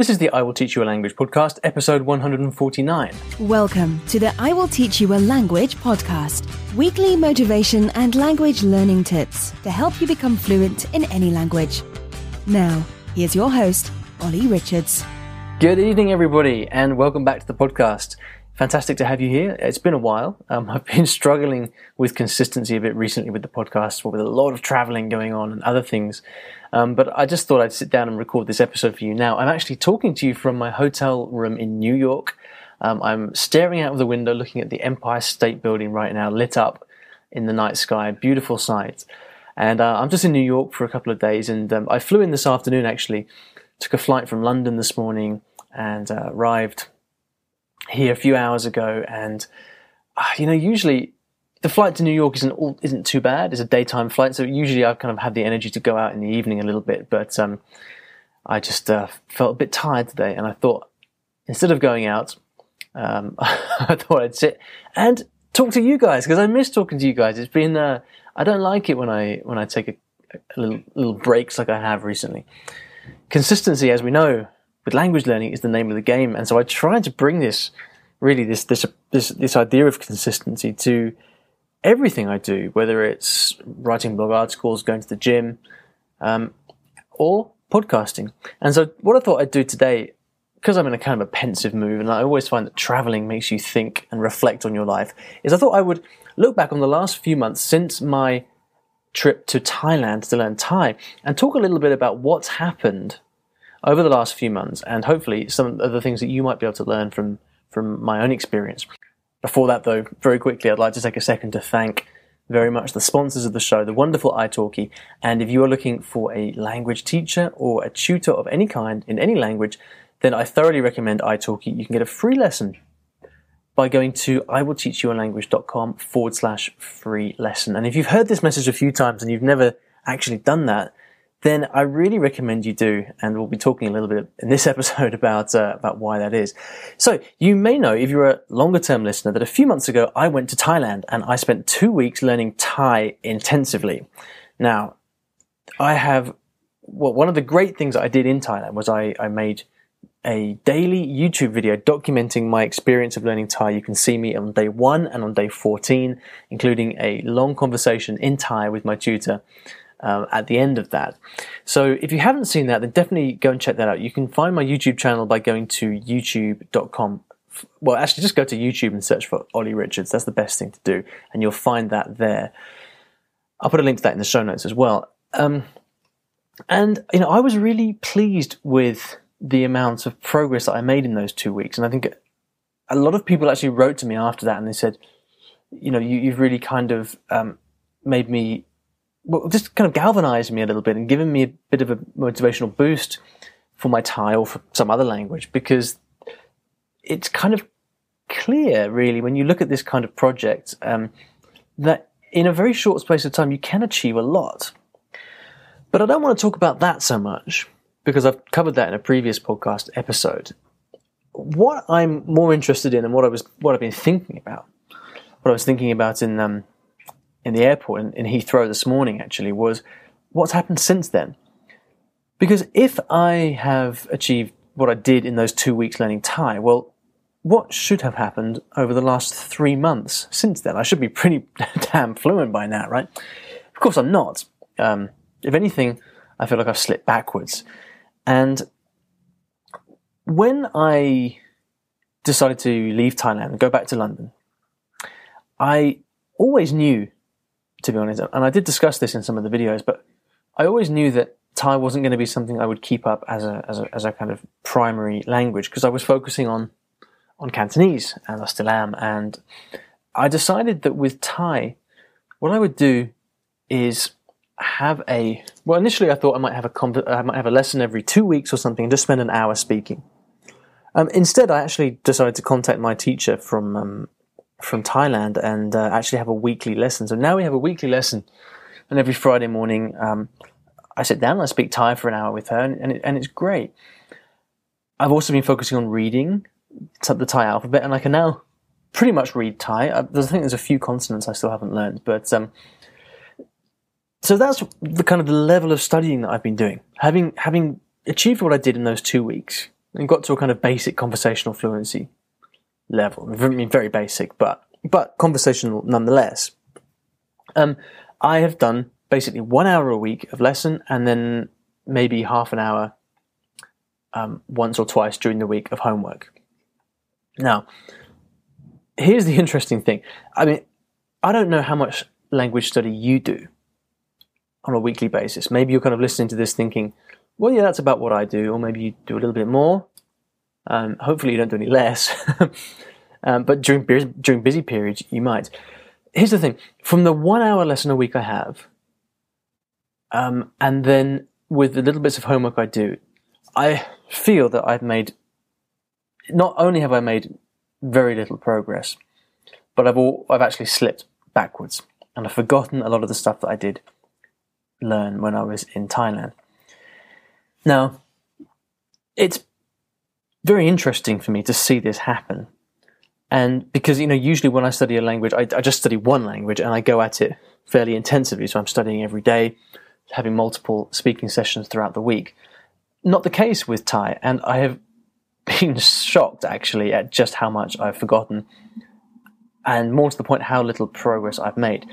This is the I Will Teach You a Language podcast, episode 149. Welcome to the I Will Teach You a Language podcast, weekly motivation and language learning tips to help you become fluent in any language. Now, here's your host, Ollie Richards. Good evening, everybody, and welcome back to the podcast. Fantastic to have you here. It's been a while. Um, I've been struggling with consistency a bit recently with the podcast, with a lot of traveling going on and other things. Um, but I just thought I'd sit down and record this episode for you now. I'm actually talking to you from my hotel room in New York. Um, I'm staring out of the window looking at the Empire State Building right now, lit up in the night sky. Beautiful sight. And uh, I'm just in New York for a couple of days. And um, I flew in this afternoon actually. Took a flight from London this morning and uh, arrived here a few hours ago. And, uh, you know, usually the flight to New York isn't all, isn't too bad. It's a daytime flight, so usually I kind of have the energy to go out in the evening a little bit. But um, I just uh, felt a bit tired today, and I thought instead of going out, um, I thought I'd sit and talk to you guys because I miss talking to you guys. It's been uh, I don't like it when I when I take a, a little little breaks like I have recently. Consistency, as we know, with language learning is the name of the game, and so I tried to bring this really this this this this idea of consistency to everything I do, whether it's writing blog articles, going to the gym, um, or podcasting. And so, what I thought I'd do today, because I'm in a kind of a pensive mood, and I always find that traveling makes you think and reflect on your life, is I thought I would look back on the last few months since my trip to Thailand to learn Thai and talk a little bit about what's happened over the last few months and hopefully some of the things that you might be able to learn from from my own experience. Before that, though, very quickly, I'd like to take a second to thank very much the sponsors of the show, the wonderful italki. And if you are looking for a language teacher or a tutor of any kind in any language, then I thoroughly recommend italki. You can get a free lesson by going to iwillteachyoualanguage.com forward slash free lesson. And if you've heard this message a few times and you've never actually done that, then I really recommend you do, and we'll be talking a little bit in this episode about uh, about why that is. So you may know, if you're a longer term listener, that a few months ago I went to Thailand and I spent two weeks learning Thai intensively. Now, I have well, one of the great things I did in Thailand was I, I made a daily YouTube video documenting my experience of learning Thai. You can see me on day one and on day 14, including a long conversation in Thai with my tutor um, at the end of that. So if you haven't seen that, then definitely go and check that out. You can find my YouTube channel by going to youtube.com. Well, actually, just go to YouTube and search for Ollie Richards. That's the best thing to do, and you'll find that there. I'll put a link to that in the show notes as well. Um, and you know, I was really pleased with the amount of progress that I made in those two weeks, and I think a lot of people actually wrote to me after that, and they said, you know, you, have really kind of um, made me well, just kind of galvanized me a little bit and given me a bit of a motivational boost for my Thai or for some other language because it's kind of clear, really, when you look at this kind of project, um, that in a very short space of time you can achieve a lot. But I don't want to talk about that so much because I've covered that in a previous podcast episode. What I'm more interested in and what I was what I've been thinking about, what I was thinking about in um, in the airport in, in Heathrow this morning actually was what's happened since then. Because if I have achieved what I did in those two weeks learning Thai, well, what should have happened over the last three months since then? I should be pretty damn fluent by now, right? Of course, I'm not. Um, if anything, I feel like I've slipped backwards. And when I decided to leave Thailand and go back to London, I always knew to be honest. And I did discuss this in some of the videos, but I always knew that Thai wasn't going to be something I would keep up as a as a, as a kind of primary language because I was focusing on on Cantonese, and I still am. And I decided that with Thai, what I would do is have a well. Initially, I thought I might have a I might have a lesson every two weeks or something, and just spend an hour speaking. Um, instead, I actually decided to contact my teacher from um, from Thailand and uh, actually have a weekly lesson. So now we have a weekly lesson, and every Friday morning um, I sit down and I speak Thai for an hour with her, and, and, it, and it's great. I've also been focusing on reading the Thai alphabet, and I can now pretty much read Thai. I, I think there's a few consonants I still haven't learned, but um, so that's the kind of the level of studying that I've been doing. Having having achieved what I did in those two weeks, and got to a kind of basic conversational fluency level. I mean, very basic, but but conversational nonetheless. Um, I have done basically one hour a week of lesson, and then maybe half an hour um, once or twice during the week of homework. Now, here's the interesting thing. I mean, I don't know how much language study you do on a weekly basis. Maybe you're kind of listening to this thinking, well, yeah, that's about what I do, or maybe you do a little bit more. Um, hopefully, you don't do any less. um, but during during busy periods, you might. Here's the thing: from the one hour lesson a week I have, um, and then with the little bits of homework I do, I feel that I've made. Not only have I made very little progress, but I've all, I've actually slipped backwards, and I've forgotten a lot of the stuff that I did learn when I was in Thailand. Now, it's very interesting for me to see this happen. And because, you know, usually when I study a language, I, I, just study one language and I go at it fairly intensively. So I'm studying every day, having multiple speaking sessions throughout the week. Not the case with Thai. And I have been shocked actually at just how much I've forgotten and more to the point, how little progress I've made.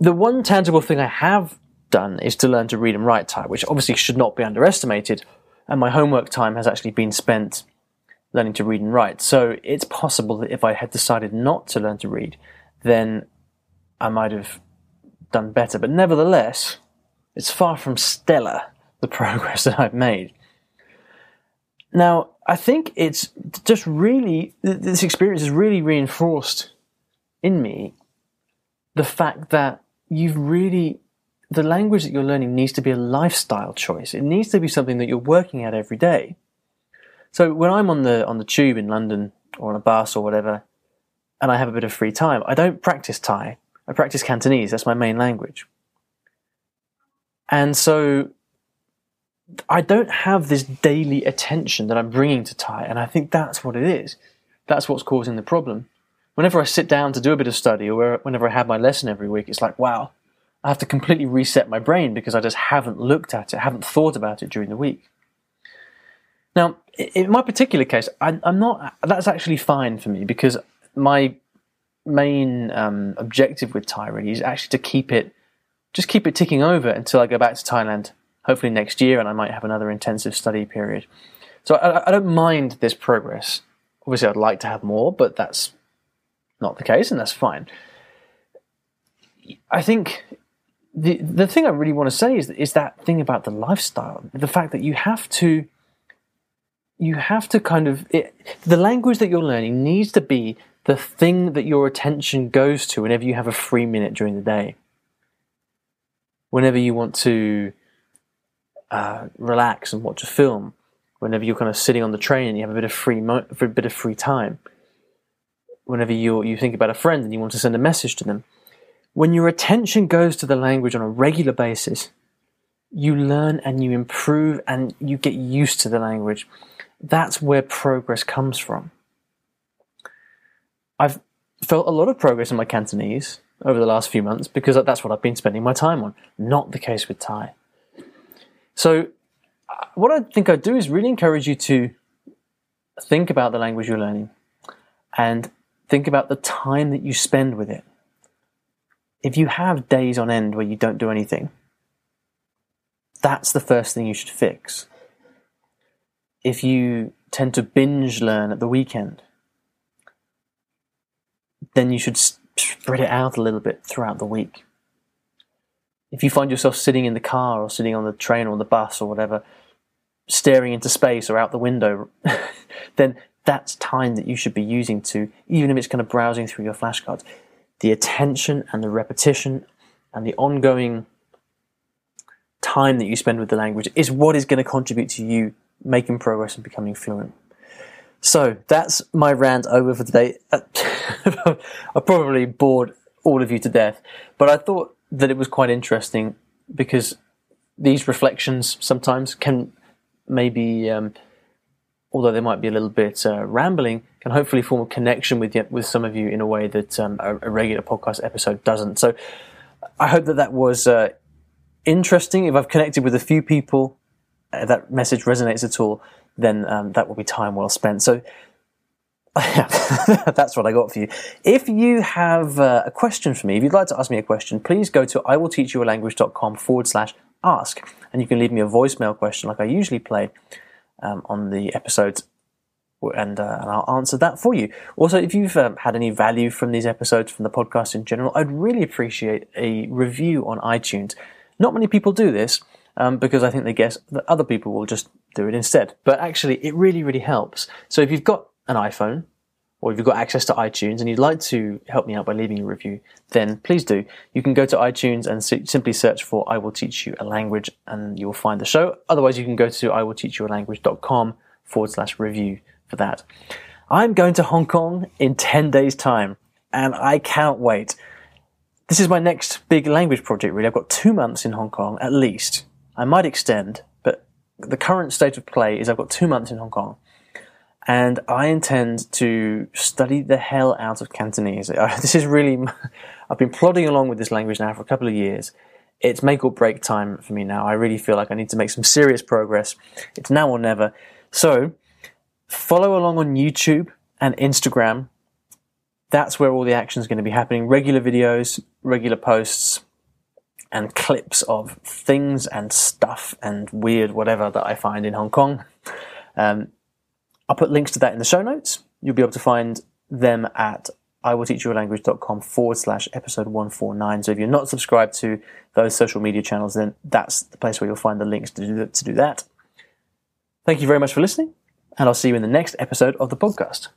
The one tangible thing I have done is to learn to read and write Thai, which obviously should not be underestimated. And my homework time has actually been spent learning to read and write. So it's possible that if I had decided not to learn to read, then I might have done better. But nevertheless, it's far from stellar, the progress that I've made. Now, I think it's just really, this experience has really reinforced in me the fact that you've really the language that you're learning needs to be a lifestyle choice. It needs to be something that you're working at every day. So when I'm on the on the tube in London or on a bus or whatever, and I have a bit of free time, I don't practice Thai. I practice Cantonese. That's my main language. And so I don't have this daily attention that I'm bringing to Thai, and I think that's what it is. That's what's causing the problem. Whenever I sit down to do a bit of study, or whenever I have my lesson every week, it's like, wow, I have to completely reset my brain because I just haven't looked at it, haven't thought about it during the week. Now, in my particular case, I, am not. That's actually fine for me because my main um, objective with Thai really is actually to keep it, just keep it ticking over until I go back to Thailand, hopefully next year, and I might have another intensive study period. So I, I don't mind this progress. Obviously, I'd like to have more, but that's not the case, and that's fine. I think the the thing I really want to say is is that thing about the lifestyle, the fact that you have to you have to kind of it, the language that you're learning needs to be the thing that your attention goes to whenever you have a free minute during the day. Whenever you want to uh, relax and watch a film, whenever you're kind of sitting on the train and you have a bit of free mo- a bit of free time, whenever you you think about a friend and you want to send a message to them when your attention goes to the language on a regular basis, you learn and you improve and you get used to the language. That's where progress comes from. I've felt a lot of progress in my Cantonese over the last few months because that's what I've been spending my time on. Not the case with Thai. So, uh, what I think I'd do is really encourage you to think about the language you're learning and think about the time that you spend with it if you have days on end where you don't do anything, that's the first thing you should fix. If you tend to binge learn at the weekend, then you should spread it out a little bit throughout the week. If you find yourself sitting in the car or sitting on the train or the bus or whatever, staring into space or out the window, then that's time that you should be using to, even if it's kind of browsing through your flashcards, the attention and the repetition and the ongoing time that you spend with the language is what is going to contribute to you making progress and becoming fluent. So that's my rant over for today. I probably bored all of you to death, but I thought that it was quite interesting because these reflections sometimes can maybe um, although they might be a little bit uh, rambling, can hopefully form a connection with with some of you in a way that um, a, a, regular podcast episode doesn't. So I hope that that was uh, interesting. If I've connected with a few people, uh, that message resonates at all, then um, that will be time well spent. So that's what I got for you. If you have uh, a question for me, if you'd like to ask me a question, please go to iwillteachyoualanguage.com forward slash ask, and you can leave me a voicemail question like I usually play um, on the episodes, and, uh, and, I'll answer that for you. Also, if you've um, had any value from these episodes, from the podcast in general, I'd really appreciate a review on iTunes. Not many people do this. Um, because I think they guess that other people will just do it instead. But actually, it really, really helps. So if you've got an iPhone, or if you've got access to iTunes and you'd like to help me out by leaving a review, then please do. You can go to iTunes and simply search for I Will Teach You a Language and you'll find the show. Otherwise, you can go to iwillteachyoualanguage.com forward slash review for that. I'm going to Hong Kong in 10 days' time and I can't wait. This is my next big language project, really. I've got two months in Hong Kong at least. I might extend, but the current state of play is I've got two months in Hong Kong and I intend to study the hell out of Cantonese. This is really, I've been plodding along with this language now for a couple of years. It's make or break time for me now. I really feel like I need to make some serious progress. It's now or never. So, follow along on YouTube and Instagram. That's where all the action is going to be happening. Regular videos, regular posts, and clips of things and stuff and weird whatever that I find in Hong Kong. Um, I'll put links to that in the show notes. You'll be able to find them at iwillteachyoualanguage.com forward slash episode 149. So if you're not subscribed to those social media channels, then that's the place where you'll find the links to do, to do that. Thank you very much for listening, and I'll see you in the next episode of the podcast.